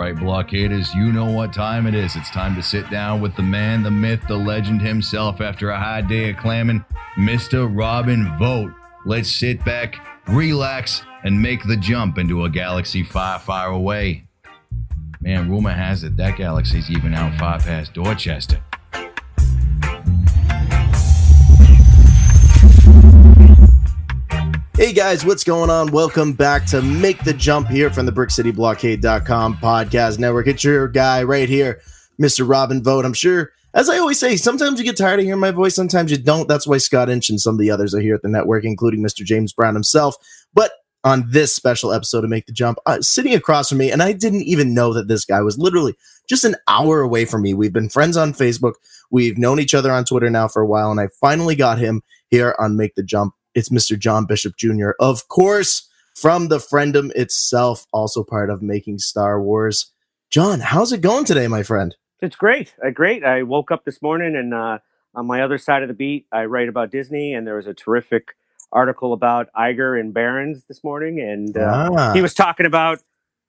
right, blockaders. You know what time it is. It's time to sit down with the man, the myth, the legend himself after a hard day of clamming, Mr. Robin Vote. Let's sit back, relax, and make the jump into a galaxy far, far away. Man, rumor has it that galaxy's even out far past Dorchester. Hey guys, what's going on? Welcome back to Make the Jump here from the BrickCityBlockade.com podcast network. It's your guy right here, Mr. Robin Vote. I'm sure, as I always say, sometimes you get tired of hearing my voice, sometimes you don't. That's why Scott Inch and some of the others are here at the network, including Mr. James Brown himself. But on this special episode of Make the Jump, uh, sitting across from me, and I didn't even know that this guy was literally just an hour away from me. We've been friends on Facebook, we've known each other on Twitter now for a while, and I finally got him here on Make the Jump it's Mr. John Bishop Jr., of course, from the Friendom itself, also part of making Star Wars. John, how's it going today, my friend? It's great. Uh, great. I woke up this morning and uh, on my other side of the beat, I write about Disney, and there was a terrific article about Iger and Barons this morning, and uh, ah. he was talking about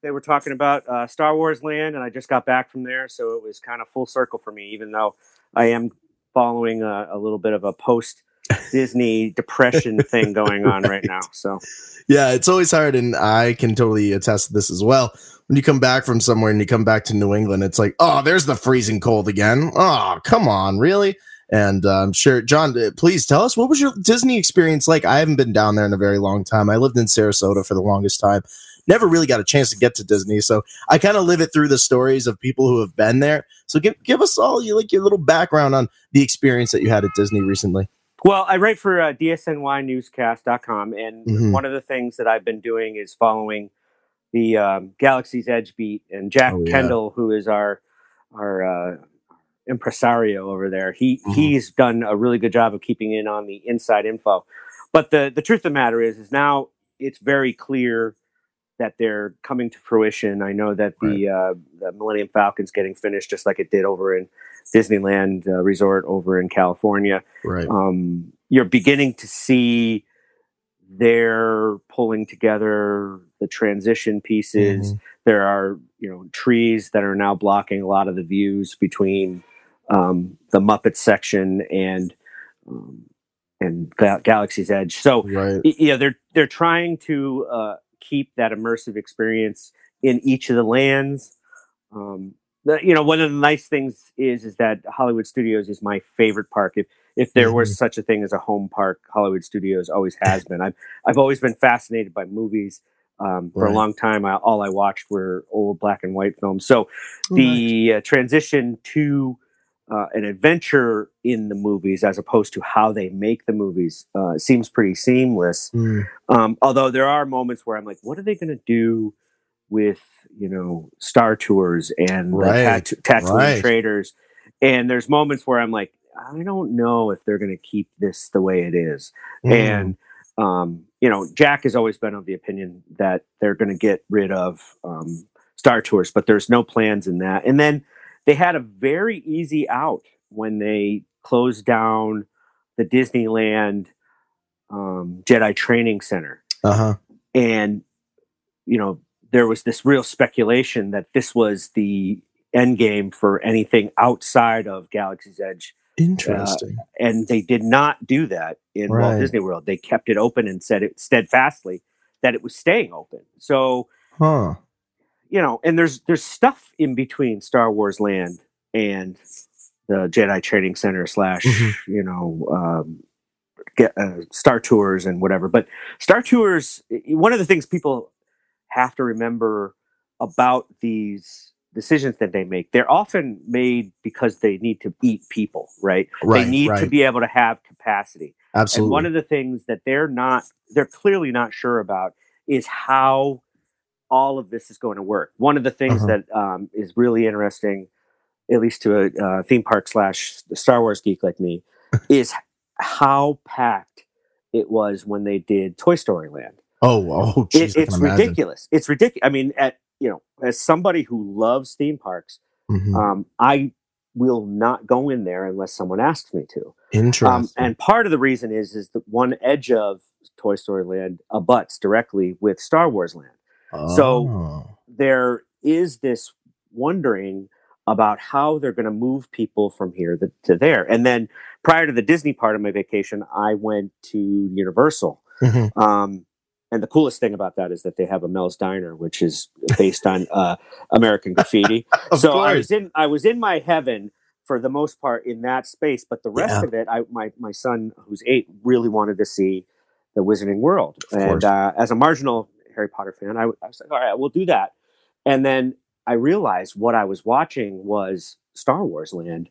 they were talking about uh, Star Wars Land, and I just got back from there, so it was kind of full circle for me. Even though I am following a, a little bit of a post Disney depression thing going on right now. So, yeah, it's always hard, and I can totally attest to this as well. When you come back from somewhere and you come back to New England, it's like, oh, there's the freezing cold again. Oh, come on, really? And uh, I'm sure, John, uh, please tell us what was your Disney experience like? I haven't been down there in a very long time. I lived in Sarasota for the longest time. Never really got a chance to get to Disney, so I kind of live it through the stories of people who have been there. So give give us all you like your little background on the experience that you had at Disney recently. Well, I write for uh, DSNYnewscast.com, and mm-hmm. one of the things that I've been doing is following the um, Galaxy's Edge beat. And Jack oh, yeah. Kendall, who is our our uh, impresario over there, he mm-hmm. he's done a really good job of keeping in on the inside info. But the the truth of the matter is, is now it's very clear that they're coming to fruition. I know that the right. uh, the Millennium Falcon's getting finished just like it did over in Disneyland uh, Resort over in California. Right. Um, you're beginning to see they're pulling together the transition pieces. Mm-hmm. There are you know trees that are now blocking a lot of the views between um, the Muppet section and um, and Galaxy's Edge. So right. yeah, they're they're trying to uh, keep that immersive experience in each of the lands. Um, the, you know, one of the nice things is is that Hollywood Studios is my favorite park. If if there mm-hmm. was such a thing as a home park, Hollywood Studios always has been. I've I've always been fascinated by movies. Um, for right. a long time, I, all I watched were old black and white films. So the uh, transition to uh, an adventure in the movies as opposed to how they make the movies uh, seems pretty seamless. Mm. Um, although there are moments where I'm like, what are they going to do with you know Star Tours and right. the tat- Tatooine right. traders. And there's moments where I'm like, I don't know if they're going to keep this the way it is. Mm. And um, you know, Jack has always been of the opinion that they're going to get rid of um, Star Tours, but there's no plans in that. And then they had a very easy out when they closed down the Disneyland um, Jedi Training Center. Uh-huh. And you know, there was this real speculation that this was the end game for anything outside of Galaxy's Edge. Interesting. Uh, and they did not do that in right. Walt Disney World. They kept it open and said it steadfastly that it was staying open. So, huh. you know, and there's there's stuff in between Star Wars Land and the Jedi Training Center slash, mm-hmm. you know, um, get, uh, Star Tours and whatever. But Star Tours, one of the things people have to remember about these decisions that they make. They're often made because they need to eat people, right? right they need right. to be able to have capacity. Absolutely. And one of the things that they're not, they're clearly not sure about is how all of this is going to work. One of the things uh-huh. that um, is really interesting, at least to a uh, theme park slash Star Wars geek like me, is how packed it was when they did Toy Story Land. Oh, oh, geez, it, it's ridiculous. It's ridiculous. I mean, at you know, as somebody who loves theme parks, mm-hmm. um, I will not go in there unless someone asks me to. Interesting. Um, and part of the reason is is that one edge of Toy Story Land abuts directly with Star Wars Land. Oh. So there is this wondering about how they're going to move people from here to, to there. And then prior to the Disney part of my vacation, I went to Universal. Mhm. Um, and the coolest thing about that is that they have a Mel's Diner, which is based on uh, American Graffiti. So I was in I was in my heaven for the most part in that space, but the rest Yeah. of it, I my my son who's eight really wanted to see the Wizarding World, Of and uh, as a marginal Harry Potter fan, I, I was like, all right, we'll do that. And then I realized what I was watching was Star Wars Land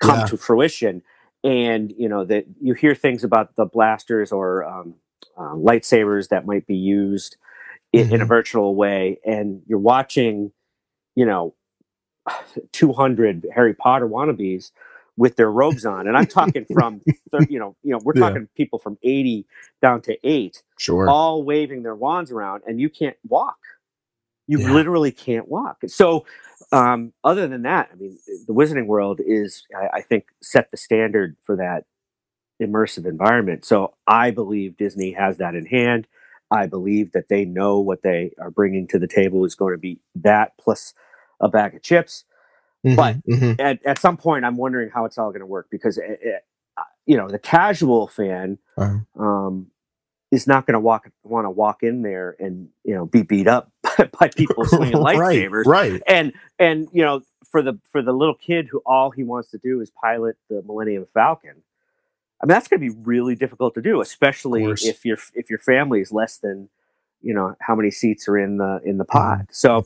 come Yeah. to fruition, and you know that you hear things about the blasters or um, uh, lightsabers that might be used in, in a Mhm. virtual way, and you're watching, you know, 200 Harry Potter wannabes with their robes on, and I'm talking from, thir- you know, you know, we're Yeah. talking people from 80 down to eight, Sure. all waving their wands around, and you can't walk. You Yeah. literally can't walk. So, um, other than that, I mean, the Wizarding World is, I, I think, set the standard for that immersive environment. So, I believe Disney has that in hand. I believe that they know what they are bringing to the table is going to be that plus a bag of chips. Mhm, but- mhm. At, at some point, I'm wondering how it's all going to work because, it, it, uh, you know, the casual fan Uh, um, is not going to walk want to walk in there and you know be beat up by people swinging lightsabers. Right. Right. And and you know for the for the little kid who all he wants to do is pilot the Millennium Falcon. I mean that's going to be really difficult to do, especially if your if your family is less than you know how many seats are in the in the Mm-hmm. pod. So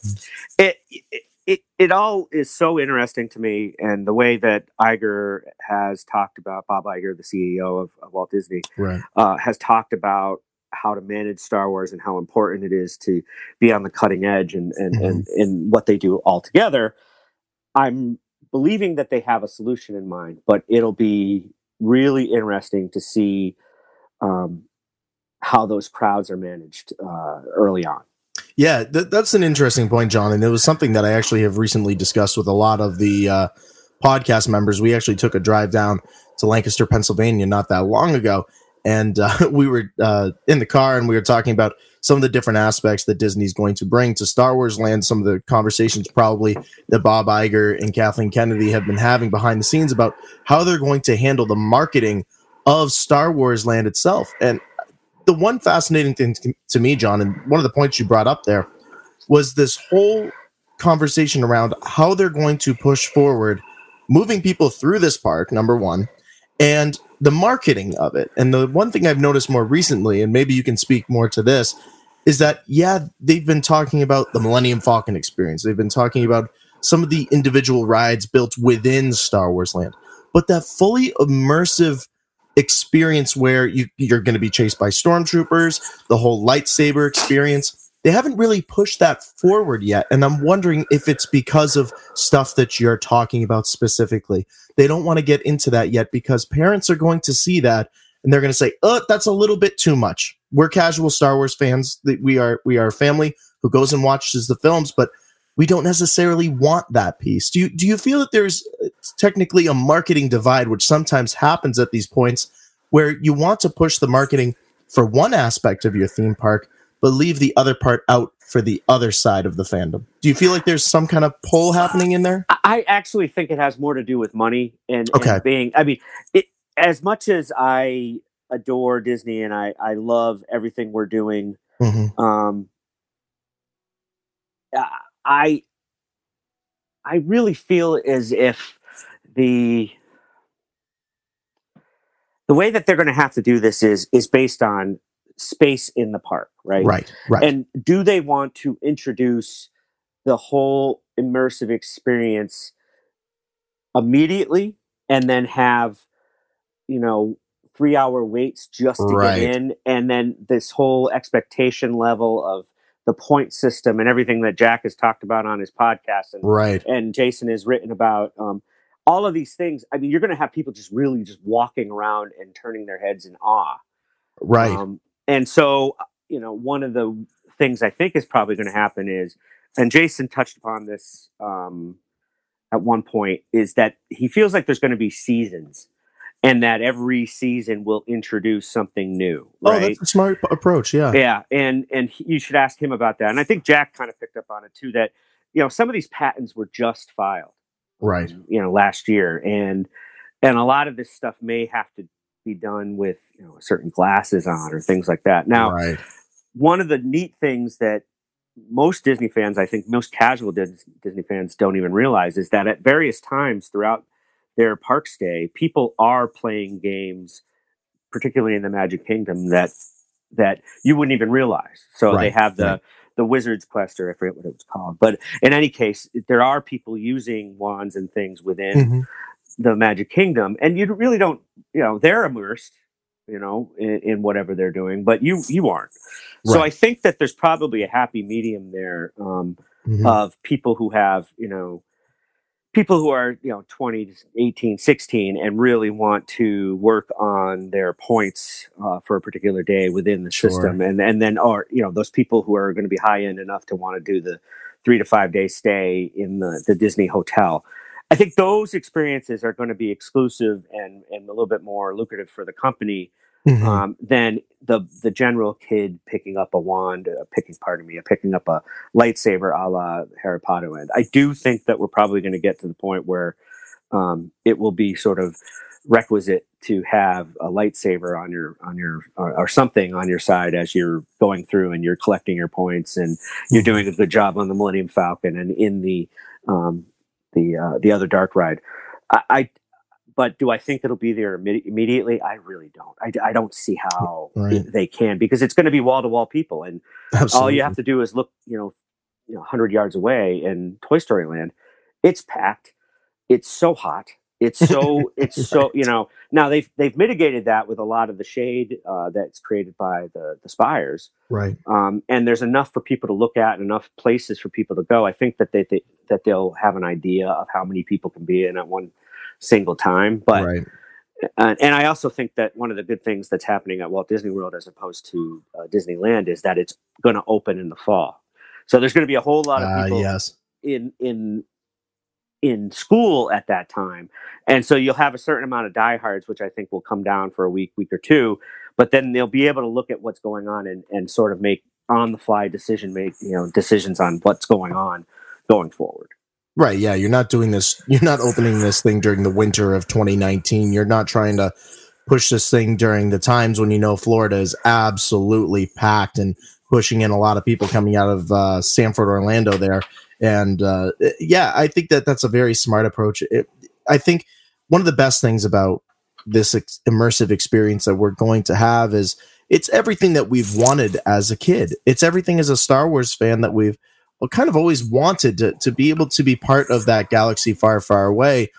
it, it it it all is so interesting to me, and the way that Iger has talked about Bob Iger, the CEO of, of Walt Disney, Right. uh, has talked about how to manage Star Wars and how important it is to be on the cutting edge and and, and, and what they do all together. I'm believing that they have a solution in mind, but it'll be really interesting to see um, how those crowds are managed uh, early on. Yeah, th- that's an interesting point, John. And it was something that I actually have recently discussed with a lot of the uh, podcast members. We actually took a drive down to Lancaster, Pennsylvania, not that long ago. And uh, we were uh, in the car and we were talking about some of the different aspects that Disney's going to bring to Star Wars land. Some of the conversations, probably, that Bob Iger and Kathleen Kennedy have been having behind the scenes about how they're going to handle the marketing of Star Wars land itself. And the one fascinating thing to, me, John, and one of the points you brought up there was this whole conversation around how they're going to push forward moving people through this park, number one, and the marketing of it. And the one thing I've noticed more recently, and maybe you can speak more to this, is that, yeah, they've been talking about the Millennium Falcon experience. They've been talking about some of the individual rides built within Star Wars Land, but that fully immersive experience where you, you're going to be chased by stormtroopers, the whole lightsaber experience. They haven't really pushed that forward yet. And I'm wondering if it's because of stuff that you're talking about specifically. They don't want to get into that yet because parents are going to see that and they're going to say, "Oh, that's a little bit too much." We're casual Star Wars fans. We are we are a family who goes and watches the films, but we don't necessarily want that piece. Do you do you feel that there's uh, technically a marketing divide which sometimes happens at these points where you want to push the marketing for one aspect of your theme park but leave the other part out for the other side of the fandom. Do you feel like there's some kind of pull happening in there? I- actually think it has more to do with money and, Okay. and being. I mean, it, as much as I adore Disney and I, I love everything we're doing, Mm-hmm. um, I I really feel as if the the way that they're going to have to do this is is based on space in the park, right? Right, right. And do they want to introduce the whole immersive experience immediately and then have, you know, three hour waits just to Right. get in? And then this whole expectation level of the point system and everything that Jack has talked about on his podcast and, right. and Jason has written about. Um, all of these things, I mean, you're going to have people just really just walking around and turning their heads in awe. Right. Um, and so, you know, one of the things I think is probably going to happen is, and Jason touched upon this um, at one point, is that he feels like there's going to be seasons and that every season will introduce something new. oh, Right. that's a smart approach. Yeah. Yeah, and and he- you should ask him about that. And I think Jack kind of picked up on it too. That you know, some of these patents were just filed, right? You know, last year, and and a lot of this stuff may have to be done with you know certain glasses on or things like that. Now, right. one of the neat things that most Disney fans, I think most casual Disney fans don't even realize is that at various times throughout their park stay, people are playing games, particularly in the Magic Kingdom, that that you wouldn't even realize. So right. they have the right. the Wizard's Quest, or I forget what it was called. But in any case, there are people using wands and things within mm-hmm. The Magic Kingdom, and you really don't, you know, they're immersed you know, in, in, whatever they're doing, but you you aren't. Right. So I think that there's probably a happy medium there um, mm-hmm. of people who have, you know, people who are, you know, 20, 18, 16 and really want to work on their points uh, for a particular day within the sure. system. And, and then, are you know, those people who are going to be high end enough to want to do the three to five day stay in the, the Disney hotel. I think those experiences are going to be exclusive and, and a little bit more lucrative for the company mm-hmm. um, than the the general kid picking up a wand, uh, picking pardon me, picking up a lightsaber a la Harry Potter. And I do think that we're probably going to get to the point where um, it will be sort of requisite to have a lightsaber on your on your or, or, something on your side as you're going through and you're collecting your points and you're mm-hmm. doing a good job on the Millennium Falcon and in the um, the uh, the other dark ride. I, I, but do I think it'll be there immediately? I really don't. I, I don't see how right. they can because it's going to be wall to wall people, and Absolutely. all you have to do is look, you know, you know, hundred yards away in Toy Story Land. It's packed. It's so hot. It's so it's right. so you know now they've they've mitigated that with a lot of the shade uh, that's created by the the spires, right? Um, and there's enough for people to look at, and enough places for people to go. I think that they, they that they'll have an idea of how many people can be in at one single time. But right. uh, and I also think that one of the good things that's happening at Walt Disney World as opposed to uh, Disneyland is that it's going to open in the fall. So there's going to be a whole lot of people yes. in in in school at that time. And so you'll have a certain amount of diehards, which I think will come down for a week, week or two, but then they'll be able to look at what's going on and, and sort of make on the fly decision make, you know, decisions on what's going on going forward. Right. Yeah. You're not doing this. You're not opening this thing during the winter of 2019. You're not trying to push this thing during the times when you know Florida is absolutely packed and pushing in a lot of people coming out of uh, Sanford, Orlando there. And uh, yeah, I think that that's a very smart approach. It, I think one of the best things about this ex- immersive experience that we're going to have is it's everything that we've wanted as a kid. It's everything as a Star Wars fan that we've well, kind of always wanted to, to be able to be part of that galaxy far, far away.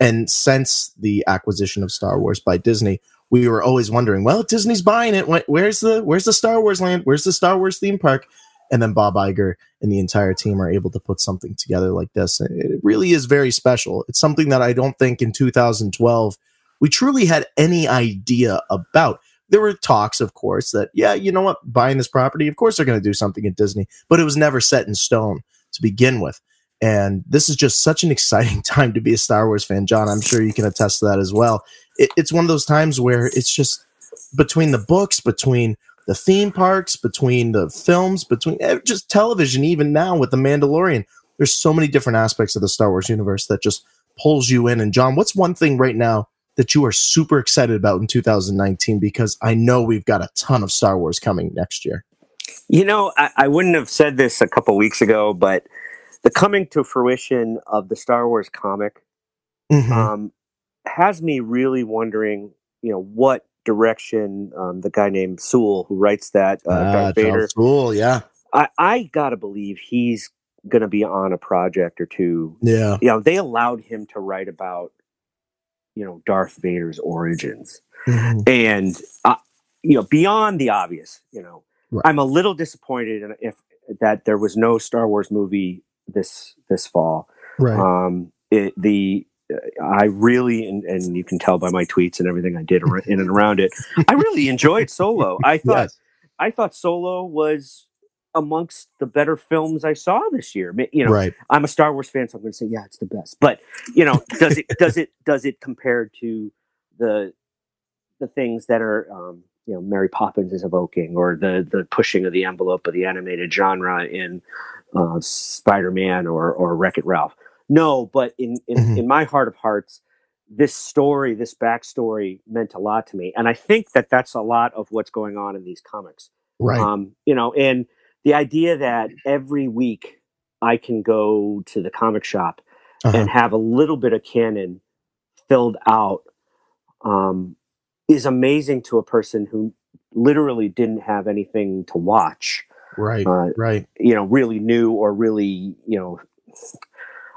And since the acquisition of Star Wars by Disney, we were always wondering, well, Disney's buying it. Where's the where's the Star Wars land? Where's the Star Wars theme park? And then Bob Iger and the entire team are able to put something together like this. It really is very special. It's something that I don't think in 2012 we truly had any idea about. There were talks, of course, that, yeah, you know what, buying this property, of course they're going to do something at Disney, but it was never set in stone to begin with. And this is just such an exciting time to be a Star Wars fan. John, I'm sure you can attest to that as well. It, it's one of those times where it's just between the books, between the theme parks, between the films, between eh, just television, even now with The Mandalorian. There's so many different aspects of the Star Wars universe that just pulls you in. And John, what's one thing right now that you are super excited about in 2019? Because I know we've got a ton of Star Wars coming next year. You know, I, I wouldn't have said this a couple weeks ago, but the coming to fruition of the Star Wars comic mm-hmm. um, has me really wondering, you know, what direction um, the guy named Soule, who writes that uh, ah, Darth Vader. Soule, yeah. I, I gotta believe he's gonna be on a project or two. Yeah, you know, they allowed him to write about, you know, Darth Vader's origins, mm-hmm. and uh, you know, beyond the obvious. You know, right. I'm a little disappointed if that there was no Star Wars movie this this fall. Right. Um, it, the I really, and, and you can tell by my tweets and everything I did in and around it, I really enjoyed Solo. I thought, yes. I thought Solo was amongst the better films I saw this year. You know, right. I'm a Star Wars fan, so I'm going to say, yeah, it's the best. But you know, does it does it does it compare to the the things that are um, you know Mary Poppins is evoking, or the the pushing of the envelope of the animated genre in uh, Spider Man or or Wreck It Ralph. No, but in in, mm-hmm. in my heart of hearts, this story, this backstory meant a lot to me, and I think that that's a lot of what's going on in these comics. Right. Um, you know, and the idea that every week I can go to the comic shop uh-huh. and have a little bit of canon filled out um, is amazing to a person who literally didn't have anything to watch. Right. Uh, right. You know, really new or really, you know,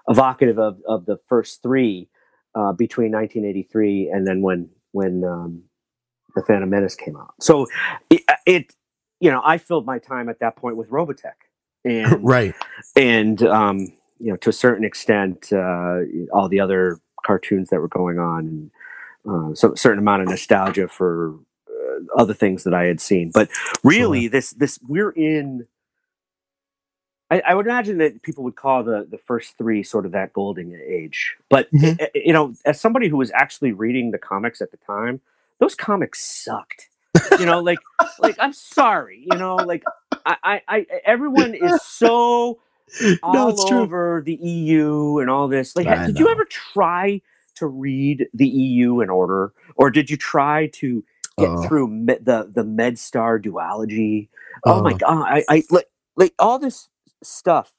evocative of, of the first three uh, between 1983 and then when when um, the Phantom Menace came out. So it, it, you know, I filled my time at that point with Robotech, and right, and um, you know, to a certain extent, uh, all the other cartoons that were going on, and uh, so a certain amount of nostalgia for uh, other things that I had seen. But really, sure. this this we're in. I, I, would imagine that people would call the the first three sort of that golden age. But mm-hmm. you know, as somebody who was actually reading the comics at the time, those comics sucked. you know, like like I'm sorry, you know, like I, I, I everyone is so all no, over true. the EU and all this. Like, I did know. you ever try to read the EU in order, or did you try to get uh, through me- the the MedStar duology? Oh uh, my god, I, I like like all this stuff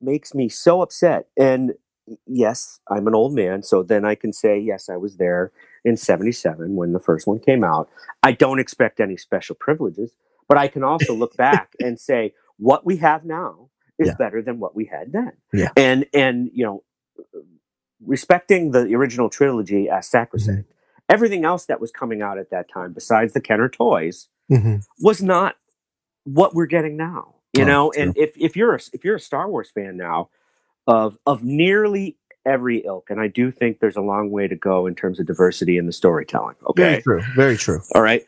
makes me so upset. And yes, I'm an old man, so then I can say yes, I was there in '77 when the first one came out. I don't expect any special privileges, but I can also look back and say what we have now is yeah. better than what we had then. Yeah. And and you know respecting the original trilogy as sacrosanct. Mm-hmm. Everything else that was coming out at that time, besides the Kenner toys, mm-hmm. was not what we're getting now. You oh, know, true. and if, if you're a, if you're a Star Wars fan now, of of nearly every ilk, and I do think there's a long way to go in terms of diversity in the storytelling. Okay, very true, very true. All right,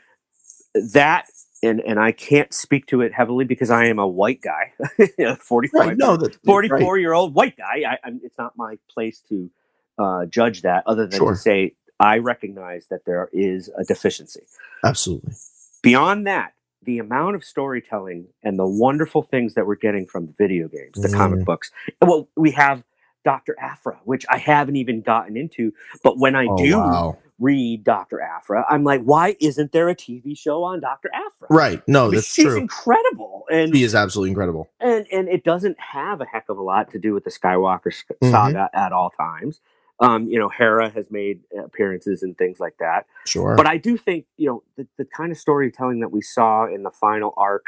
that and and I can't speak to it heavily because I am a white guy, 45, right, no, 44 right. year old white guy. I, it's not my place to uh, judge that, other than sure. to say I recognize that there is a deficiency. Absolutely. Beyond that, the amount of storytelling and the wonderful things that we're getting from the video games, the mm. comic books. Well, we have Dr. Aphra, which I haven't even gotten into, but when I oh, do wow. read Dr. Aphra, I'm like, why isn't there a TV show on Dr. Aphra? Right. No, that's she's true. incredible. And he is absolutely incredible. And and it doesn't have a heck of a lot to do with the Skywalker mm-hmm. saga at all times. Um, you know, Hera has made appearances and things like that. Sure. But I do think, you know, the, the kind of storytelling that we saw in the final arc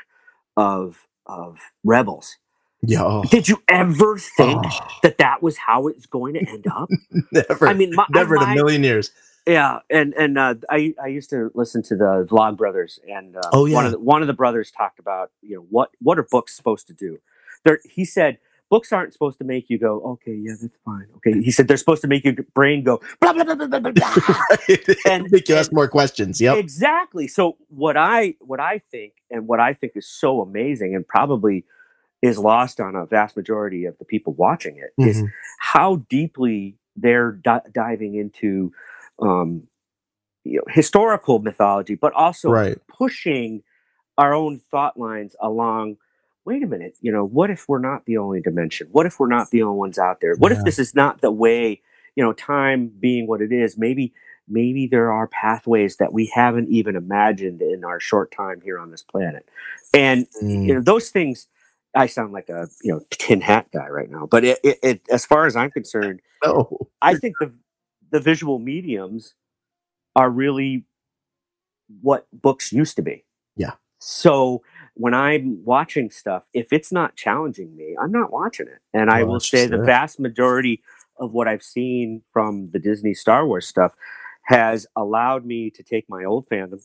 of of Rebels. Yeah. Oh. Did you ever think oh. that that was how it's going to end up? never. I mean, my, never my, in a million years. Yeah, and and uh, I I used to listen to the Vlog Brothers, and uh, oh, yeah. one of the, one of the brothers talked about you know what what are books supposed to do? There, he said books aren't supposed to make you go, okay, yeah, that's fine. Okay. He said they're supposed to make your brain go blah blah blah blah blah blah, and make you ask more questions. Yep. Exactly. So what I what I think and what I think is so amazing and probably is lost on a vast majority of the people watching it mm-hmm. is how deeply they're di- diving into um, you know, historical mythology, but also right. pushing our own thought lines along wait a minute, you know, what if we're not the only dimension? What if we're not the only ones out there? What yeah. if this is not the way, you know, time being what it is? Maybe maybe there are pathways that we haven't even imagined in our short time here on this planet. And mm. you know, those things I sound like a, you know, tin hat guy right now, but it, it, it as far as I'm concerned, no. I think the the visual mediums are really what books used to be. Yeah. So when I'm watching stuff, if it's not challenging me, I'm not watching it. And I will say the vast majority of what I've seen from the Disney Star Wars stuff has allowed me to take my old fandom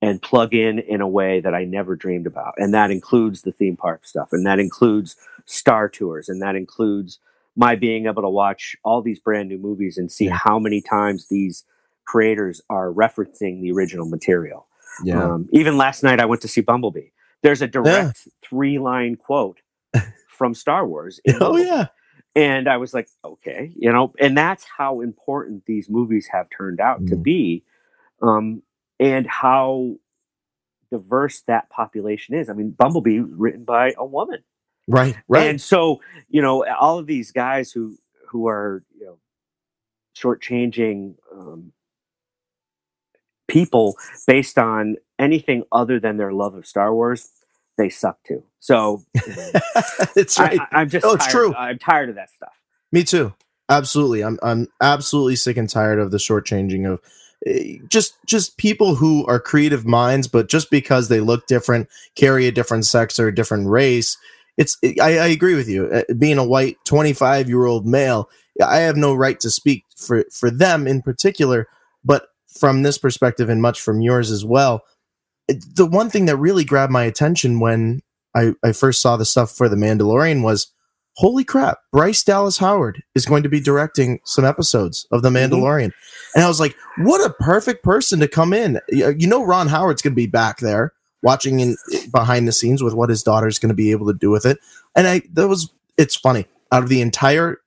and plug in in a way that I never dreamed about. And that includes the theme park stuff, and that includes Star Tours, and that includes my being able to watch all these brand new movies and see yeah. how many times these creators are referencing the original material. Yeah. Um, even last night, I went to see Bumblebee there's a direct yeah. three line quote from Star Wars. oh, yeah. And I was like, okay, you know, and that's how important these movies have turned out mm. to be. Um, and how diverse that population is. I mean, Bumblebee written by a woman, right? Right. And so you know, all of these guys who who are you know shortchanging um, people based on anything other than their love of Star Wars, they suck too. So it's right. I, am just oh, it's tired, true. I'm tired of that stuff. Me too. Absolutely. I'm I'm absolutely sick and tired of the shortchanging of eh, just just people who are creative minds, but just because they look different, carry a different sex or a different race. It's I, I agree with you. Eh, being a white 25 year old male, I have no right to speak for for them in particular. But from this perspective, and much from yours as well, the one thing that really grabbed my attention when I, I first saw the stuff for the Mandalorian was holy crap, Bryce Dallas Howard is going to be directing some episodes of The mm-hmm. Mandalorian. Mm-hmm. And I was like, what a perfect person to come in. You know, Ron Howard's going to be back there watching in behind the scenes with what his daughter's going to be able to do with it. And I, that was, it's funny. Out of the entire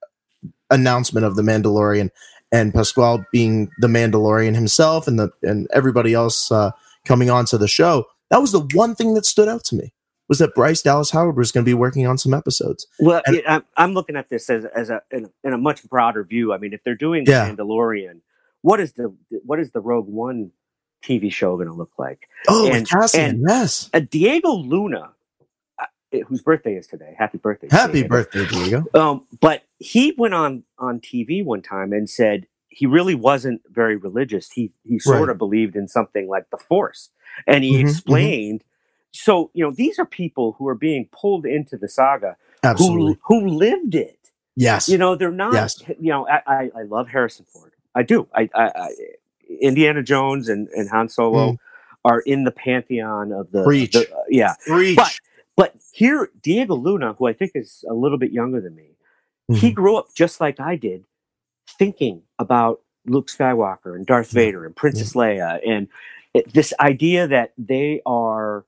announcement of The Mandalorian and Pasquale being the Mandalorian himself and the, and everybody else uh, coming onto the show, that was the one thing that stood out to me was that Bryce Dallas Howard was going to be working on some episodes. Well, and, I'm, I'm looking at this as, as a in, a in, a much broader view. I mean, if they're doing the yeah. Mandalorian, what is the what is the Rogue One TV show going to look like? Oh, and, Cassian, yes. Uh, Diego Luna, whose birthday is today. Happy birthday! Happy birthday, Diego. Um, but he went on on TV one time and said he really wasn't very religious. He he sort right. of believed in something like the Force, and he mm-hmm, mm-hmm. explained. Mm-hmm so you know these are people who are being pulled into the saga Absolutely. who who lived it yes you know they're not yes. you know I, I, I love harrison ford i do I, I, I indiana jones and, and han solo mm. are in the pantheon of the, Preach. the uh, yeah Preach. but but here diego luna who i think is a little bit younger than me mm-hmm. he grew up just like i did thinking about luke skywalker and darth vader and princess leia and it, this idea that they are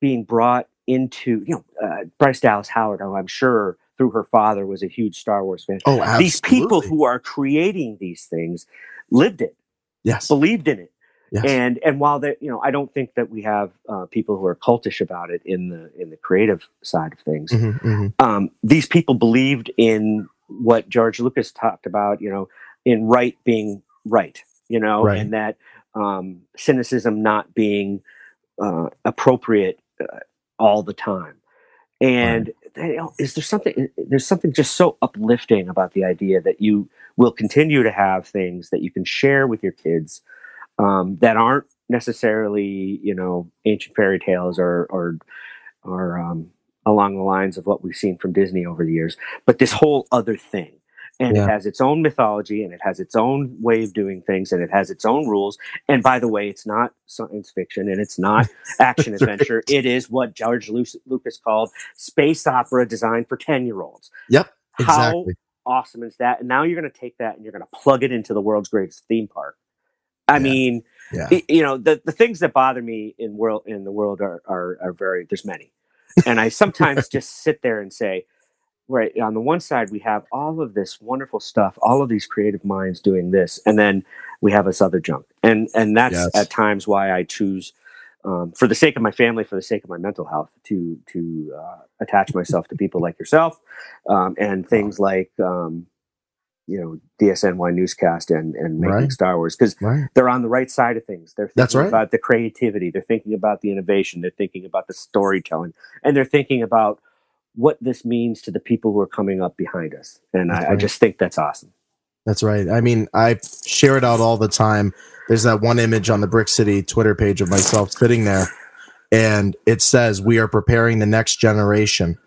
being brought into, you know, uh, Bryce Dallas Howard, who I'm sure through her father was a huge Star Wars fan. Oh, absolutely. These people who are creating these things lived it, yes, believed in it. Yes. And and while that you know I don't think that we have uh, people who are cultish about it in the in the creative side of things. Mm-hmm, mm-hmm. Um, these people believed in what George Lucas talked about, you know, in right being right, you know, right. and that um, cynicism not being uh, appropriate uh, all the time. And right. you know, is there something? There's something just so uplifting about the idea that you will continue to have things that you can share with your kids um, that aren't necessarily, you know, ancient fairy tales or or or um, along the lines of what we've seen from Disney over the years, but this whole other thing. And yeah. it has its own mythology and it has its own way of doing things and it has its own rules. And by the way it's not science fiction and it's not action adventure. It is what george lucas called space opera designed for 10 year olds yep exactly. how awesome is that? And now you're going to take that and you're going to plug it into the world's greatest theme park i yeah. mean yeah. you know the, the things that bother me in world in the world are, are, are very there's many and i sometimes just sit there and say right on the one side we have all of this wonderful stuff all of these creative minds doing this and then we have this other junk and and that's yes. at times why i choose um, for the sake of my family for the sake of my mental health to to uh, attach myself to people like yourself um, and things like um, you know dsny newscast and and making right. star wars because right. they're on the right side of things they're thinking that's right. about the creativity they're thinking about the innovation they're thinking about the storytelling and they're thinking about what this means to the people who are coming up behind us. And I. I, just think that's awesome. That's right. I mean, I share it out all the time. There's that one image on the Brick City Twitter page of myself sitting there, and it says, We are preparing the next generation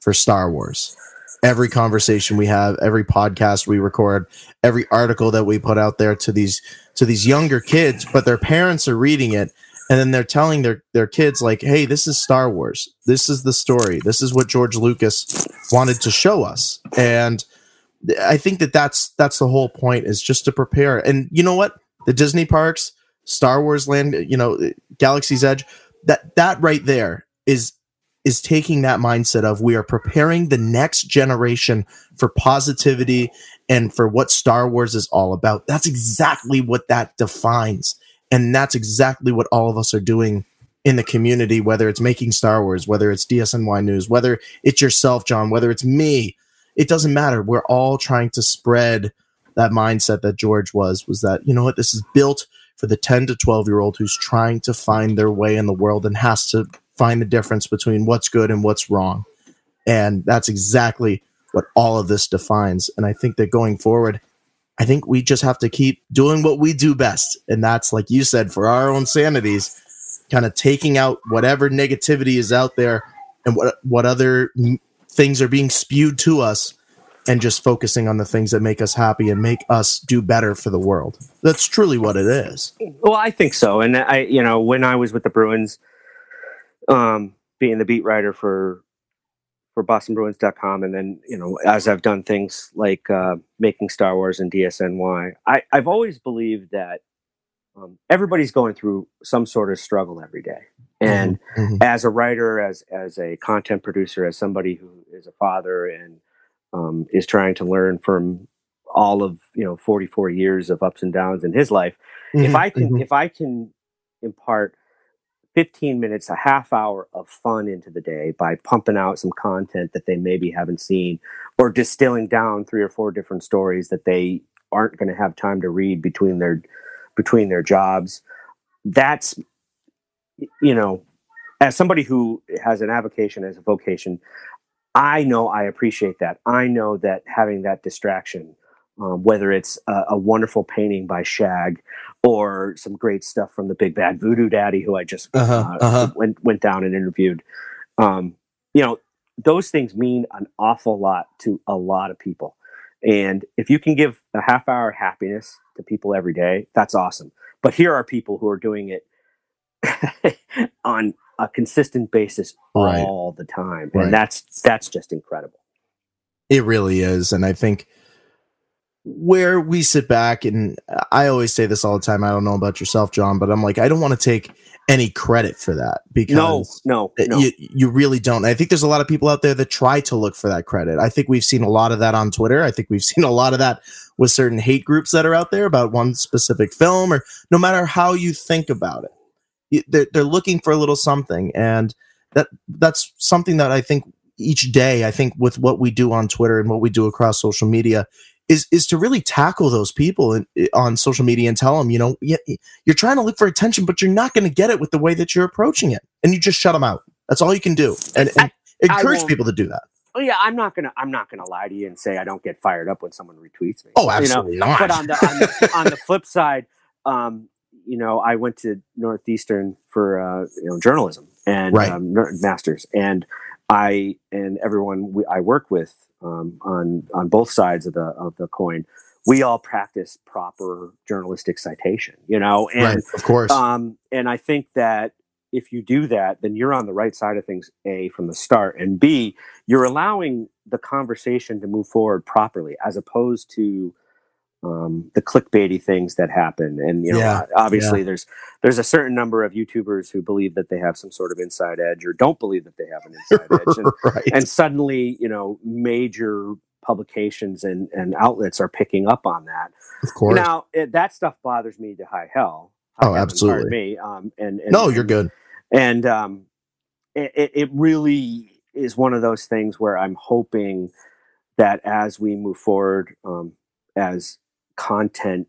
for Star Wars. Every conversation we have, every podcast we record, every article that we put out there to these to these younger kids, but their parents are reading it and then they're telling their their kids like hey this is star wars. This is the story. This is what george lucas wanted to show us. And i think that that's that's the whole point is just to prepare. And you know what? The disney parks star wars land you know galaxy's edge that that right there is is taking that mindset of we are preparing the next generation for positivity and for what Star Wars is all about. That's exactly what that defines and that's exactly what all of us are doing in the community, whether it's making Star Wars, whether it's DSNY News, whether it's yourself, John, whether it's me, it doesn't matter. We're all trying to spread that mindset that George was, was that, you know what, this is built for the 10 to 12 year old who's trying to find their way in the world and has to find the difference between what's good and what's wrong. And that's exactly what all of this defines. And I think that going forward, I think we just have to keep doing what we do best. And that's, like you said, for our own sanities, kind of taking out whatever negativity is out there and what, what other things are being spewed to us and just focusing on the things that make us happy and make us do better for the world. That's truly what it is. Well, I think so. And I, you know, when I was with the Bruins, um, being the beat writer for for BostonBruins.com, and then you know, as I've done things like uh, making Star Wars and DSNY, I, I've always believed that um, everybody's going through some sort of struggle every day. And mm-hmm. mm-hmm. as a writer, as as a content producer, as somebody who is a father and um, is trying to learn from all of you know 44 years of ups and downs in his life mm-hmm, if i can mm-hmm. if i can impart 15 minutes a half hour of fun into the day by pumping out some content that they maybe haven't seen or distilling down three or four different stories that they aren't going to have time to read between their between their jobs that's you know as somebody who has an avocation as a vocation I know I appreciate that. I know that having that distraction, um, whether it's a, a, wonderful painting by Shag or some great stuff from the Big Bad Voodoo Daddy, who I just uh-huh, uh, uh-huh. went went down and interviewed, um, you know, those things mean an awful lot to a lot of people. And if you can give a half hour happiness to people every day, that's awesome. But here are people who are doing it on a consistent basis right. all the time, and right. that's that's just incredible. It really is, and I think where we sit back and I always say this all the time. I don't know about yourself, John, but I'm like I don't want to take any credit for that because no, no, no. You, you really don't. I think there's a lot of people out there that try to look for that credit. I think we've seen a lot of that on Twitter. I think we've seen a lot of that with certain hate groups that are out there about one specific film or no matter how you think about it they're, they're looking for a little something and that that's something that i think each day i think with what we do on twitter and what we do across social media is is to really tackle those people in, on social media and tell them you know you're trying to look for attention but you're not going to get it with the way that you're approaching it and you just shut them out that's all you can do and, and I, encourage I people to do that Oh yeah, I'm not gonna I'm not gonna lie to you and say I don't get fired up when someone retweets me. Oh, absolutely you know? not. But on the, on the on the flip side, um, you know, I went to Northeastern for uh, you know journalism and right. um, masters, and I and everyone we, I work with um, on on both sides of the of the coin, we all practice proper journalistic citation, you know, and right, of course, um, and I think that if you do that, then you're on the right side of things, A, from the start, and B, you're allowing the conversation to move forward properly as opposed to um, the clickbaity things that happen. And you know, yeah, obviously, yeah. there's there's a certain number of YouTubers who believe that they have some sort of inside edge, or don't believe that they have an inside edge, and, right. and suddenly, you know, major publications and, and outlets are picking up on that. Of course. Now it, that stuff bothers me to high hell. Oh, absolutely. Me. Um, and, and no, you're good. And um, it, it really is one of those things where I'm hoping that as we move forward, um, as content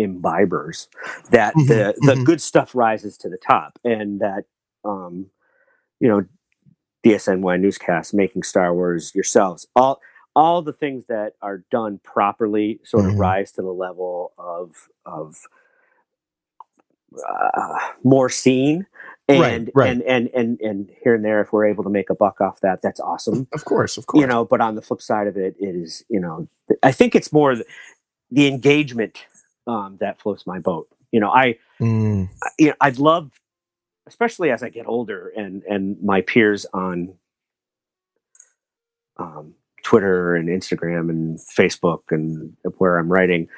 imbibers that mm-hmm, the the mm-hmm. good stuff rises to the top and that um you know DSNY newscast making Star Wars yourselves all all the things that are done properly sort of mm-hmm. rise to the level of of uh, more seen and, right, right. and and and and here and there if we're able to make a buck off that that's awesome of course of course you know but on the flip side of it it is you know i think it's more the engagement um, that floats my boat. You know, I, mm. I, you know, I'd love, especially as I get older and and my peers on um, Twitter and Instagram and Facebook and where I'm writing,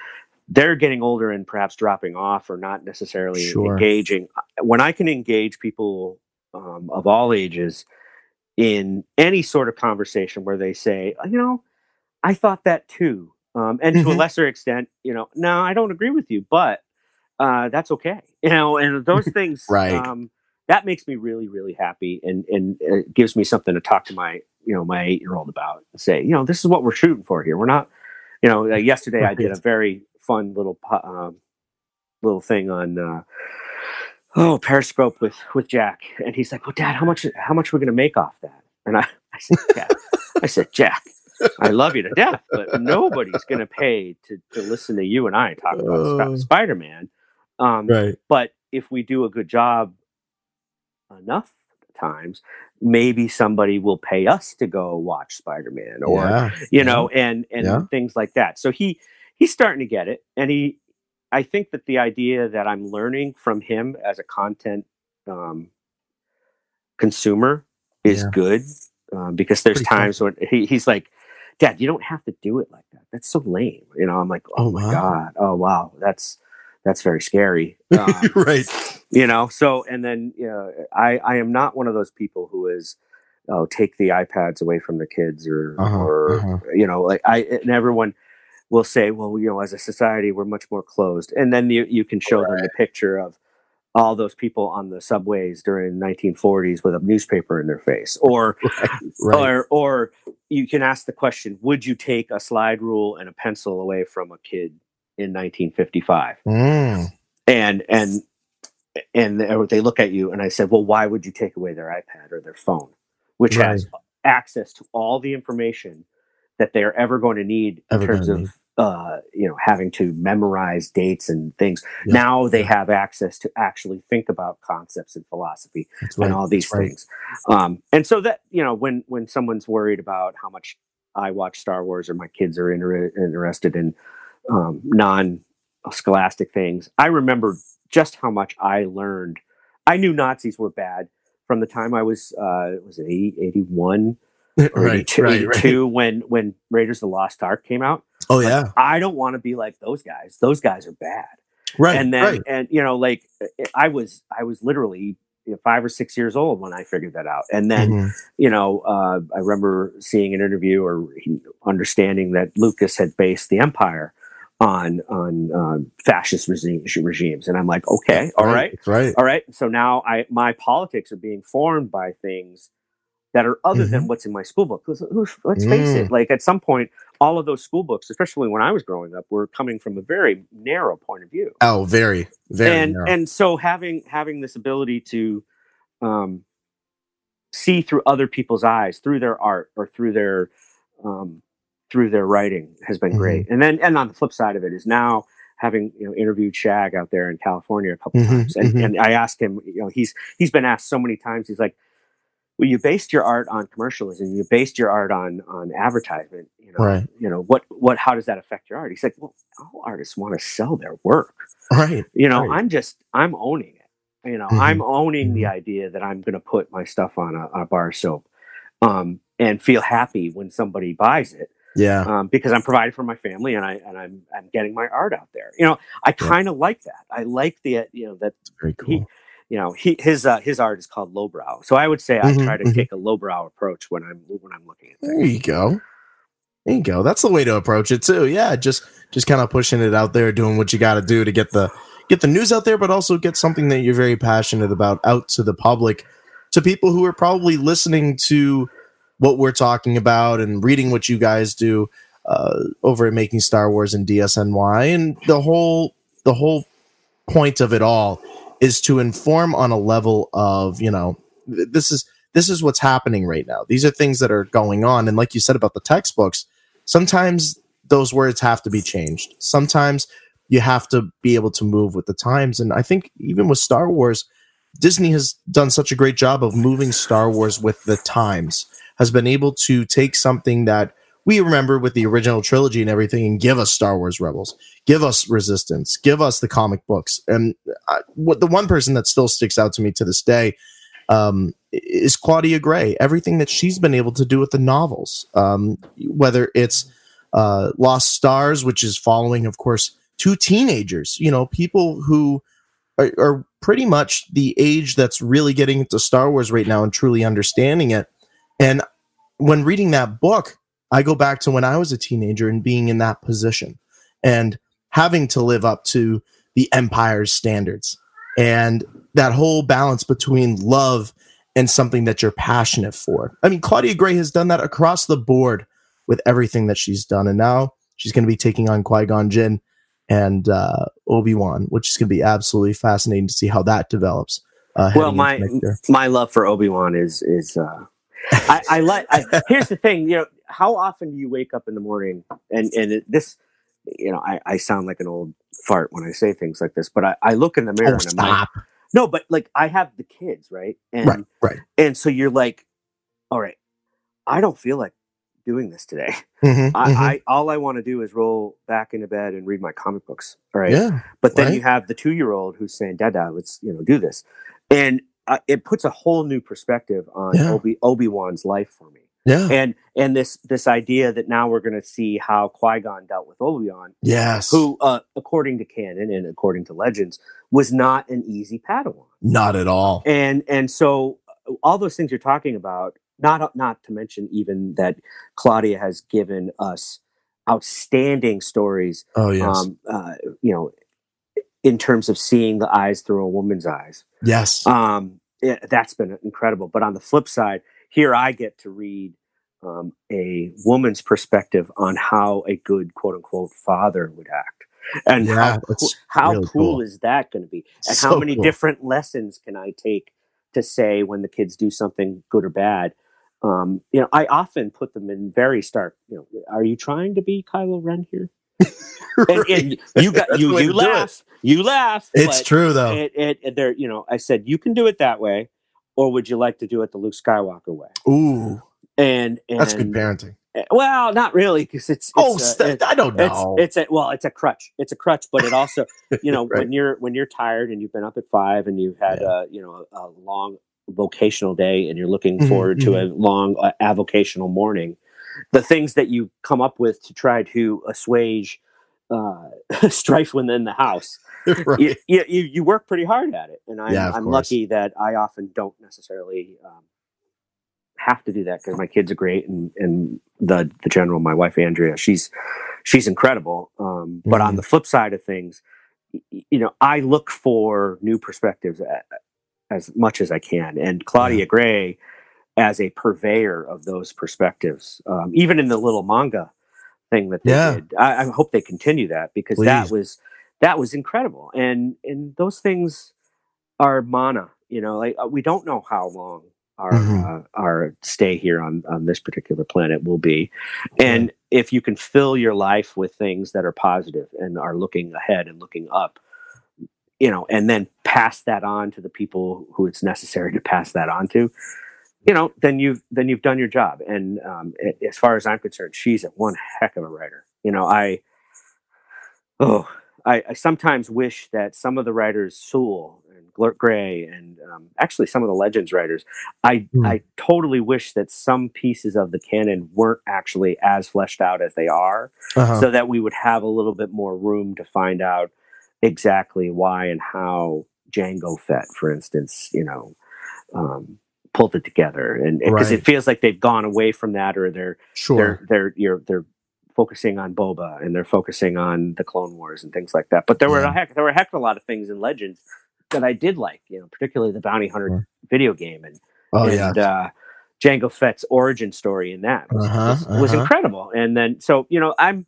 they're getting older and perhaps dropping off or not necessarily sure. engaging. When I can engage people um, of all ages in any sort of conversation where they say, you know, I thought that too um, and mm-hmm. to a mm-hmm. lesser extent, you know, no, I don't agree with you, but uh, that's okay. You know, and those things, right? Um, that makes me really really happy and and it gives me something to talk to my you know my eight year old about and say you know this is what we're shooting for here we're not you know uh, yesterday i did a very fun little um, little thing on uh, oh periscope with with jack and he's like well dad how much how much are we going to make off that and i i said jack i said jack I love you to death, but nobody's going to pay to to listen to you and I talk about uh, Spider Man. Um, right. But if we do a good job enough times, maybe somebody will pay us to go watch Spider-Man or yeah. you know, yeah. and and yeah. things like that. So he he's starting to get it, and he I think that the idea that I'm learning from him as a content um, consumer is good um, because there's Pretty times cool. when he, he's like, Dad, you don't have to do it like that. That's so lame. You know, I'm like, oh, oh my wow. god, oh wow, that's that's very scary. Um, right. You know, so and then you know, I I am not one of those people who is oh take the iPads away from the kids or uh-huh, or uh-huh. you know like I and everyone will say well you know as a society we're much more closed and then you you can show right. them the picture of all those people on the subways during the 1940s with a newspaper in their face. Or right, or or you can ask the question would you take a slide rule and a pencil away from a kid in 1955 mm. and and and they look at you and i said well why would you take away their ipad or their phone? Which right. has access to all the information that they're ever going to need in terms of need uh, you know, having to memorize dates and things. Yep. Now they have access to actually think about concepts and philosophy right. and all these That's things. Right. Um, and so that you know, when when someone's worried about how much I watch Star Wars or my kids are inter- interested in um, non scholastic things, I remember just how much I learned. I knew Nazis were bad from the time I was uh, was it 80, 81 or right, 82, right, 82 right. when when Raiders of the Lost Ark came out. Oh yeah. Like, I don't want to be like those guys. Those guys are bad. Right. And then right. and you know like I was I was literally you know, five or six years old when I figured that out. And then, mm-hmm. you know, uh, I remember seeing an interview or understanding that Lucas had based the Empire on on uh, fascist regime, regimes, and I'm like, okay, all right, right, right, all right. So now I my politics are being formed by things that are other mm-hmm. than what's in my school book. Let's, let's face mm. it, like at some point, all of those school books, especially when I was growing up, were coming from a very narrow point of view. Oh, very, very and narrow. and so having having this ability to um, see through other people's eyes, through their art or through their um, through their writing, has been mm-hmm. great. And then and on the flip side of it is now having you know interviewed Shag out there in California a couple mm-hmm, times, and, mm-hmm. and I asked him, you know, he's he's been asked so many times, he's like well, you based your art on commercialism. You based your art on on advertisement. You know, right. you know what what how does that affect your art? He's like, well, all artists want to sell their work. Right. You know, right. I'm just I'm owning it. You know, mm-hmm. I'm owning mm-hmm. the idea that I'm going to put my stuff on a, on a bar soap, um, and feel happy when somebody buys it. Yeah. Um, because I'm providing for my family and I and I'm I'm getting my art out there. You know, I kind of yeah. like that. I like the you know that very cool. He, you know he, his uh, his art is called lowbrow so i would say i mm-hmm, try to mm-hmm. take a lowbrow approach when i'm when i'm looking at things. there you go there you go that's the way to approach it too yeah just just kind of pushing it out there doing what you got to do to get the get the news out there but also get something that you're very passionate about out to the public to people who are probably listening to what we're talking about and reading what you guys do uh, over at making star wars and dsny and the whole the whole point of it all is to inform on a level of you know this is this is what's happening right now. These are things that are going on. And like you said about the textbooks sometimes those words have to be changed. Sometimes you have to be able to move with the times. And i think even with star wars disney has done such a great job of moving star wars with the times has been able to take something that we remember with the original trilogy and everything and give us Star Wars Rebels, give us Resistance, give us the comic books. And I, what the one person that still sticks out to me to this day um, is Claudia Gray. Everything that she's been able to do with the novels, um, whether it's uh, Lost Stars, which is following, of course, two teenagers, you know, people who are, are pretty much the age that's really getting into Star Wars right now and truly understanding it. And when reading that book, I go back to when I was a teenager and being in that position and having to live up to the empire's standards. and that whole balance between love and something that you're passionate for. I mean, Claudia Gray has done that across the board with everything that she's done, and now she's going to be taking on Qui Gon Jinn and uh, Obi Wan, which is going to be absolutely fascinating to see how that develops. Uh, well, my my love for Obi Wan is is uh, I, I like. here's the thing, you know, how often do you wake up in the morning and and it, this, you know, I, I sound like an old fart when I say things like this, but I, I look in the mirror oh, and I'm stop. like, no, but like I have the kids, right? And right, right. And so you're like, all right, I don't feel like doing this today. Mm-hmm, I, mm-hmm. I, all I want to do is roll back into bed and read my comic books. Right. Yeah. But then right. you have the two year old who's saying, Dada, let's, you know, do this. And uh, it puts a whole new perspective on yeah. Obi Obi Wan's life for me. Yeah, and and this this idea that now we're going to see how Qui Gon dealt with Obi Wan. Yes, who, uh, according to canon and according to legends, was not an easy Padawan. Not at all. And and so uh, all those things you're talking about, not not to mention even that Claudia has given us outstanding stories. Oh yes, um, uh, you know, in terms of seeing the eyes through a woman's eyes. Yes. Um, it, that's been incredible. But on the flip side, here I get to read um, a woman's perspective on how a good quote unquote father would act. And yeah, how, how really cool, cool, is that going to be? And so how many cool. different lessons can I take to say when the kids do something good or bad? Um, you know, I often put them in very stark. You know, are you trying to be Kylo Ren here? and, and, you got you you laugh, you laugh. It's true though. It, it, it, there, you know, I said you can do it that way, or would you like to do it the Luke Skywalker way? Ooh, and, and that's good parenting. Eh, well, not really, because it's, it's, oh, st- I don't know. It's, it's, a well, it's a crutch. It's a crutch, but it also, you know, right. when you're when you're tired and you've been up at five and you've had yeah. a you know a, a, long vocational day and you're looking mm-hmm, forward mm-hmm. to a long uh, avocational morning, the things that you come up with to try to assuage uh, strife within the house. right. you, you, you, work pretty hard at it. And I'm, yeah, I'm lucky that I often don't necessarily um, have to do that because my kids are great. And, and the, the general, my wife, Andrea, she's, she's incredible. Um, mm-hmm. But on mm-hmm. the flip side of things, you know, I look for new perspectives at, as much as I can. And Claudia yeah. Gray, as a purveyor of those perspectives, um, even in the little manga thing that they yeah. did. I, I, hope they continue that because Please. that was that was incredible. And and those things are mana. You know, like uh, we don't know how long our mm-hmm. uh, our stay here on on this particular planet will be, and if you can fill your life with things that are positive and are looking ahead and looking up, you know, and then pass that on to the people who it's necessary to pass that on to, you know, then you've then you've done your job. And um, as far as I'm concerned, she's a one heck of a writer. You know, I oh, I, I sometimes wish that some of the writers, Soule and Glert Gray, and um, actually some of the Legends writers, I mm. I totally wish that some pieces of the canon weren't actually as fleshed out as they are, uh-huh. so that we would have a little bit more room to find out exactly why and how Jango Fett, for instance, you know. Um, pulled it together and because right. it feels like they've gone away from that or they're sure they're they're you're, they're focusing on Boba and they're focusing on the Clone Wars and things like that. But there yeah. were a heck there were a heck of a lot of things in Legends that I did like, you know, particularly the Bounty Hunter sure. video game and oh, and yeah. uh, Jango Fett's origin story in that was, uh-huh, was, was uh-huh. incredible. And then so you know I'm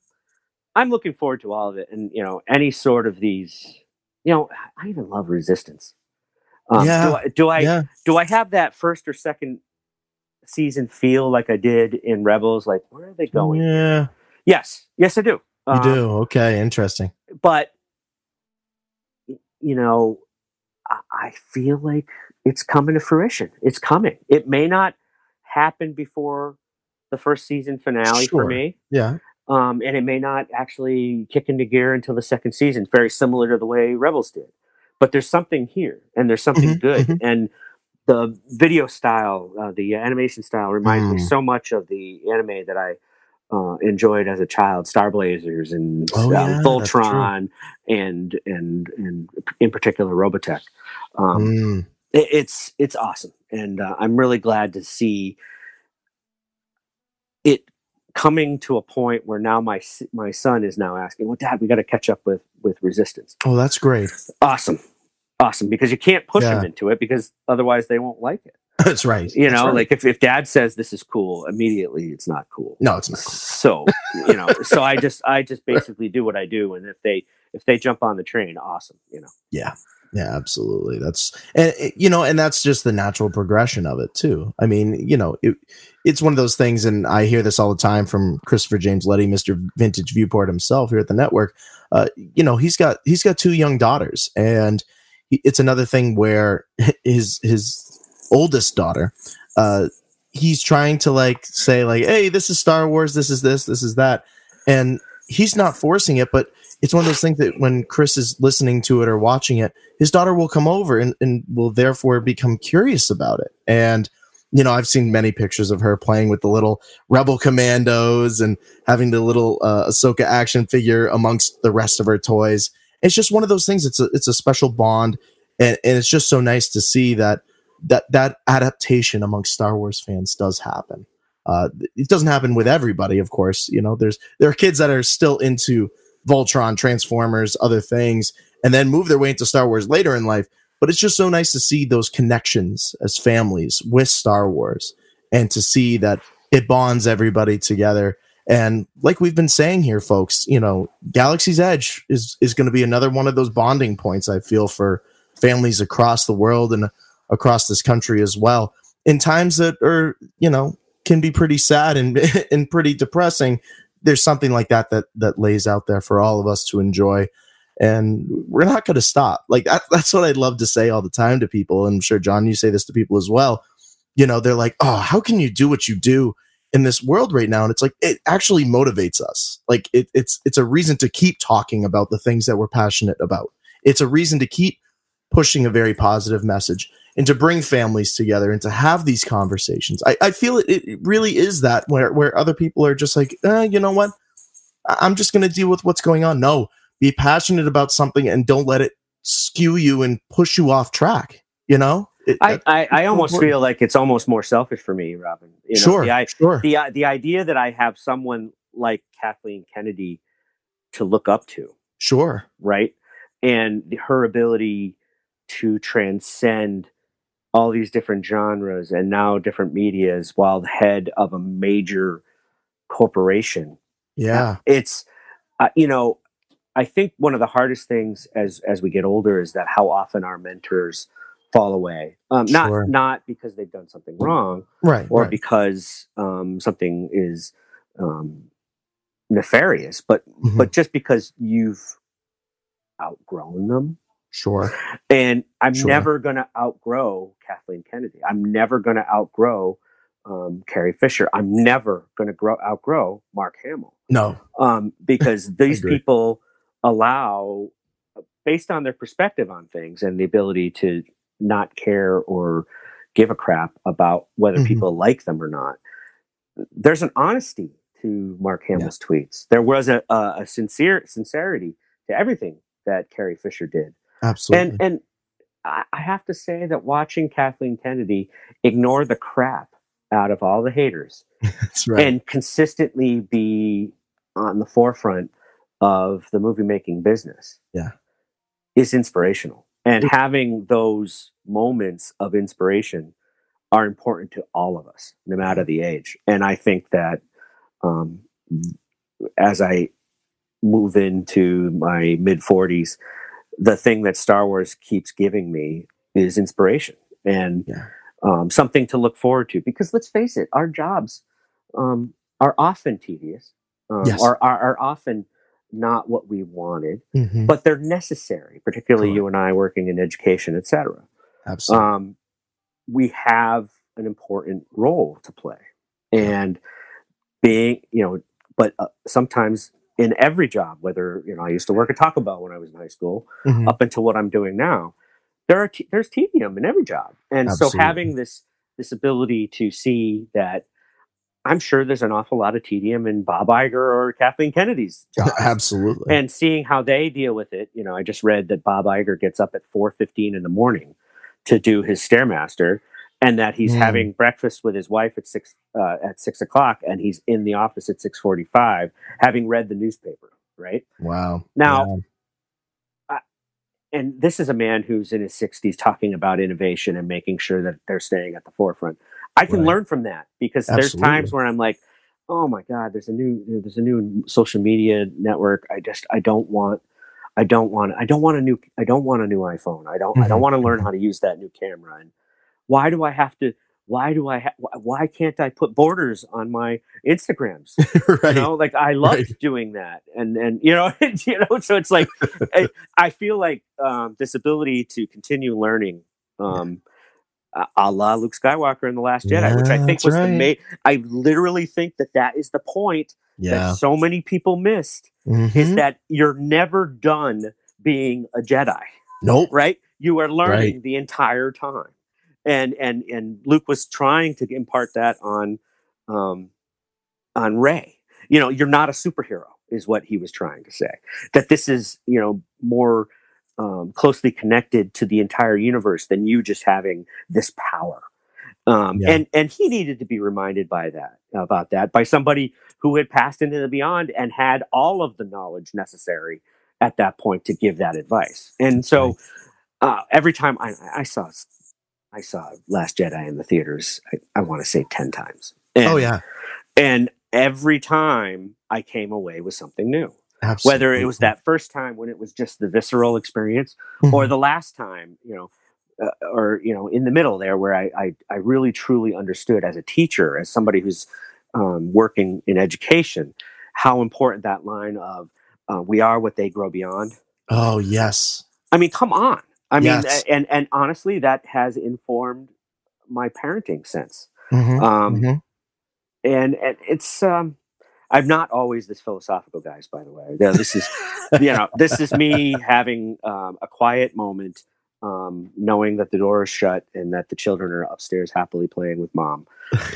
I'm looking forward to all of it and you know any sort of these you know I even love Resistance. Um, yeah. Do I do I, yeah. do I have that first or second season feel like I did in Rebels? Like where are they going? Yeah. Yes. Yes, I do. You um, do. Okay. Interesting. But you know, I, I feel like it's coming to fruition. It's coming. It may not happen before the first season finale sure. for me. Yeah. Um, and it may not actually kick into gear until the second season, very similar to the way Rebels did but there's something here and there's something mm-hmm, good mm-hmm. and the video style uh, the animation style reminds mm. me so much of the anime that i uh, enjoyed as a child star blazers and oh, yeah, voltron and and and in particular robotech um, mm. it, it's it's awesome and uh, i'm really glad to see it coming to a point where now my my son is now asking, "Well, Dad, we got to catch up with with Resistance." Oh, that's great. Awesome. awesome because you can't push Yeah. them into it because otherwise they won't like it. That's right. You That's know, right. like if, if dad says this is cool, immediately it's not cool. no, it's not. Cool. So, you know, so I just I just basically do what I do and if they if they jump on the train, awesome, you know. Yeah. Yeah, absolutely. That's and you know, and that's just the natural progression of it too. I mean, you know, it, it's one of those things, and I hear this all the time from Christopher James Letty, Mister Vintage Viewport himself here at the network. Uh, you know, he's got he's got two young daughters, and he, it's another thing where his his oldest daughter, uh, he's trying to like say like, hey, this is Star Wars, this is this, this is that, and he's not forcing it, but it's one of those things that when Chris is listening to it or watching it, his daughter will come over and, and will therefore become curious about it. And, you know, I've seen many pictures of her playing with the little rebel commandos and having the little uh, Ahsoka action figure amongst the rest of her toys. It's just one of those things. It's a, it's a special bond. And, and it's just so nice to see that, that, that adaptation amongst Star Wars fans does happen. Uh, it doesn't happen with everybody, of course. You know, there's, there are kids that are still into Voltron, Transformers, other things, and then move their way into Star Wars later in life. But it's just so nice to see those connections as families with Star Wars and to see that it bonds everybody together. And like we've been saying here, folks, you know, Galaxy's Edge is is going to be another one of those bonding points I feel for families across the world and across this country as well. In times that are, you know, can be pretty sad and and pretty depressing, there's something like that that that lays out there for all of us to enjoy. And we're not going to stop. Like that, that's what i'd love to say all the time to people. And i'm sure john you say this to people as well. You know they're like oh how can you do what you do in this world right now? And it's like it actually motivates us. Like it, it's it's a reason to keep talking about the things that we're passionate about. It's a reason to keep pushing a very positive message and to bring families together and to have these conversations. I, I feel it, it really is that where where other people are just like eh, you know what? I'm just going to deal with what's going on. No be passionate about something and don't let it skew you and push you off track you know? It- I, I, I almost important. feel like it's almost more selfish for me, Robin. You know, sure the, I, sure. the uh, the idea that I have someone like Kathleen Kennedy to look up to, sure. Right, and her ability to transcend all these different genres and now different medias while the head of a major corporation. yeah It's uh, you know, I think one of the hardest things as as we get older is that how often our mentors fall away. Um, not Sure. not because they've done something wrong, right or right. because um, something is um, nefarious, but Mhm. but just because you've outgrown them. Sure And I'm Sure. never going to outgrow Kathleen Kennedy. I'm never going to outgrow um, Carrie Fisher. I'm never going to grow outgrow Mark Hamill no um, because these people allow, based on their perspective on things and the ability to not care or give a crap about whether Mhm. people like them or not. There's an honesty to Mark Hamill's tweets. There was a, a, a sincere sincerity to everything that Carrie Fisher did, absolutely. and and I, have to say that watching Kathleen Kennedy ignore the crap out of all the haters that's right. and consistently be on the forefront of the movie making business Yeah. is inspirational. And having those moments of inspiration are important to all of us no matter the age. And i think that um, as i move into my mid 40s the thing that star wars keeps giving me is inspiration and Yeah. um, something to look forward to because let's face it our jobs um, are often tedious um, Yes. are, are, are often not what we wanted Mhm. but they're necessary particularly Correct. you and i working in education etc absolutely um, we have an important role to play and being you know but uh, sometimes in every job whether you know i used to work at taco bell when i was in high school Mhm. up until what i'm doing now. There are te- there's tedium in every job. And Absolutely. so having this this ability to see that i'm sure there's an awful lot of tedium in bob Iger or kathleen kennedy's jobs absolutely. And seeing how they deal with it you know i just read that bob Iger gets up at 4.15 in the morning to do his stairmaster and that he's Mm. having breakfast with his wife at six uh, at six o'clock and he's in the office at 6.45 having read the newspaper right wow Now- and this is a man who's in his 60s talking about innovation and making sure that they're staying at the forefront. I can Right. learn from that because Absolutely. there's times where I'm like, oh my god, there's a new there's a new social media network. I just I don't want I don't want I don't want a new I don't want a new iPhone. I don't I don't Mhm, want to learn how to use that new camera. And why do I have to? Why do I? Ha- why- can't I put borders on my Instagrams? right. You know, like I loved Right. doing that, and and you know, you know, so it's like I, I feel like um, this ability to continue learning, um, a- la Luke Skywalker in the Last Jedi, which I think was right. the ma- I literally think that that is the point yeah. that so many people missed Mhm. is that you're never done being a Jedi Nope. right you are learning Right. the entire time and and and luke was trying to impart that on um on Rey you know you're not a superhero is what he was trying to say. That this is you know more um, closely connected to the entire universe than you just having this power. Um, Yeah. and and he needed to be reminded by that about that by somebody who had passed into the beyond and had all of the knowledge necessary at that point to give that advice. And so uh, every time I, I saw I saw Last Jedi in the theaters, I, I want to say ten times. And, oh yeah. and every time I came away with something new. Absolutely. Whether it was that first time when it was just the visceral experience, Mm-hmm. or the last time, you know, uh, or you know, in the middle there, where I, I I really truly understood as a teacher, as somebody who's um, working in education, how important that line of uh, "We are what they grow beyond." Oh yes. I mean, come on. I mean, Yes. and and honestly, that has informed my parenting sense. Mhm, Um, mhm. And and it's um, I'm not always this philosophical, guys. By the way, this is you know this is me having um, a quiet moment, um, knowing that the door is shut and that the children are upstairs happily playing with mom.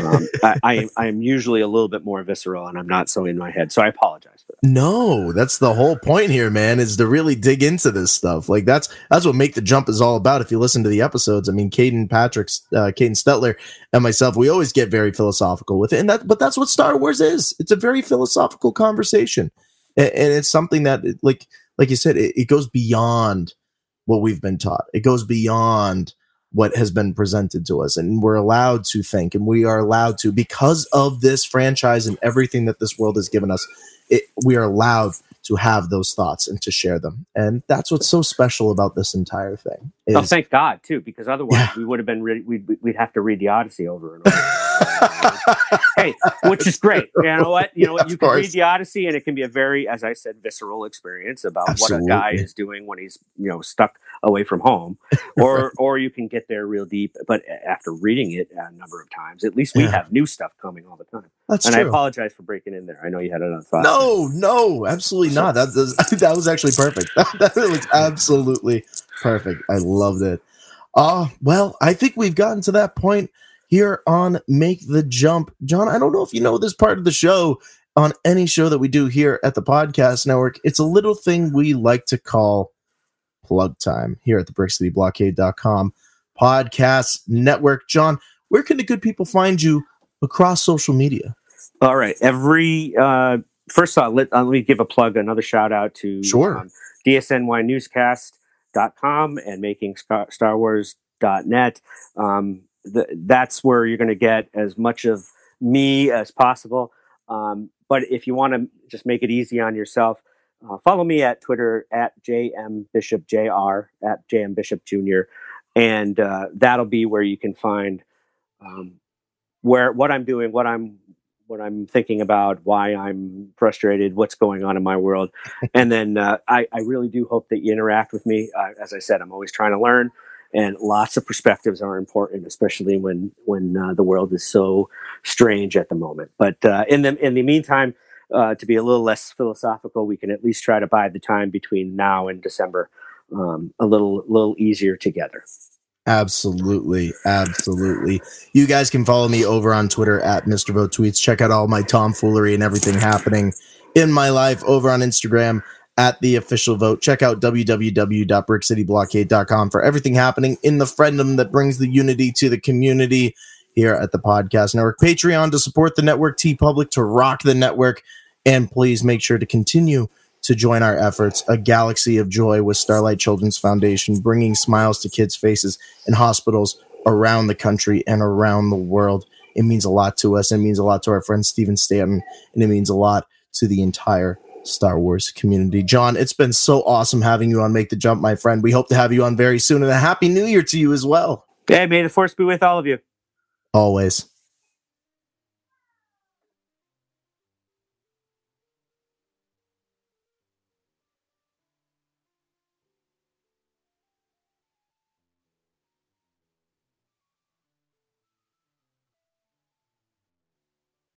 Um, I, I I am usually a little bit more visceral, and I'm not so in my head, so I apologize for that. No, that's the whole point here, man, is to really dig into this stuff. Like that's that's what Make the Jump is all about. If you listen to the episodes, I mean, Caden Patrick's, uh, Caden Stetler and myself, we always get very philosophical with it, and that, but that's what Star Wars is. It's a very philosophical conversation, and, and it's something that, like, like you said, it, it goes beyond what we've been taught. It goes beyond what has been presented to us, and we're allowed to think, and we are allowed to because of this franchise and everything that this world has given us it, we are allowed to have those thoughts and to share them. And that's what's so special about this entire thing. Oh, thank God too, because otherwise Yeah. we would have been re- we'd we'd have to read the Odyssey over and over. hey, which is great. You know what? You know what? You can read the Odyssey, and it can be a very, as I said, visceral experience about what a guy is doing when he's you know stuck away from home, or or you can get there real deep. But after reading it a number of times, at least we Yeah. have new stuff coming all the time. that's and I apologize for breaking in there. I know you had another thought. No, no, absolutely not. That, that, that was actually perfect. that was absolutely perfect. I loved it. Uh, well, I think we've gotten to that point here on Make the Jump. John, I don't know if you know this part of the show on any show that we do here at the Podcast Network. It's a little thing we like to call plug time here at the brickcityblockade.com podcast network. John, where can the good people find you across social media? All right. Every uh, first off, let, uh, let me give a plug, another shout out to Sure. um, DSNYNewscast.com and making Star Wars.net. Um, th- that's where you're going to get as much of me as possible. Um, but if you want to just make it easy on yourself, uh, follow me at Twitter at jmbishopjr at jmbishopjr, and uh, that'll be where you can find um, where what I'm doing, what I'm what I'm thinking about, why I'm frustrated, what's going on in my world, and then uh, I, I really do hope that you interact with me. Uh, as I said, I'm always trying to learn, and lots of perspectives are important, especially when when uh, the world is so strange at the moment. But uh, in the in the meantime, uh, to be a little less philosophical, we can at least try to bide the time between now and December um, a little little easier together. Absolutely. Absolutely. You guys can follow me over on Twitter at Mr. Vote Tweets. Check out all my tomfoolery and everything happening in my life over on Instagram at the official vote. Check out www.brickcityblockade.com for everything happening in the friendom that brings the unity to the community here at the Podcast Network. Patreon to support the network, TeePublic to rock the network. And please make sure to continue to join our efforts. A galaxy of joy with Starlight Children's Foundation, bringing smiles to kids' faces in hospitals around the country and around the world. It means a lot to us. It means a lot to our friend Steven Stanton, and it means a lot to the entire Star Wars community. John, it's been so awesome having you on Make the Jump, my friend. We hope to have you on very soon, and a happy new year to you as well. Yeah, may the force be with all of you. Always.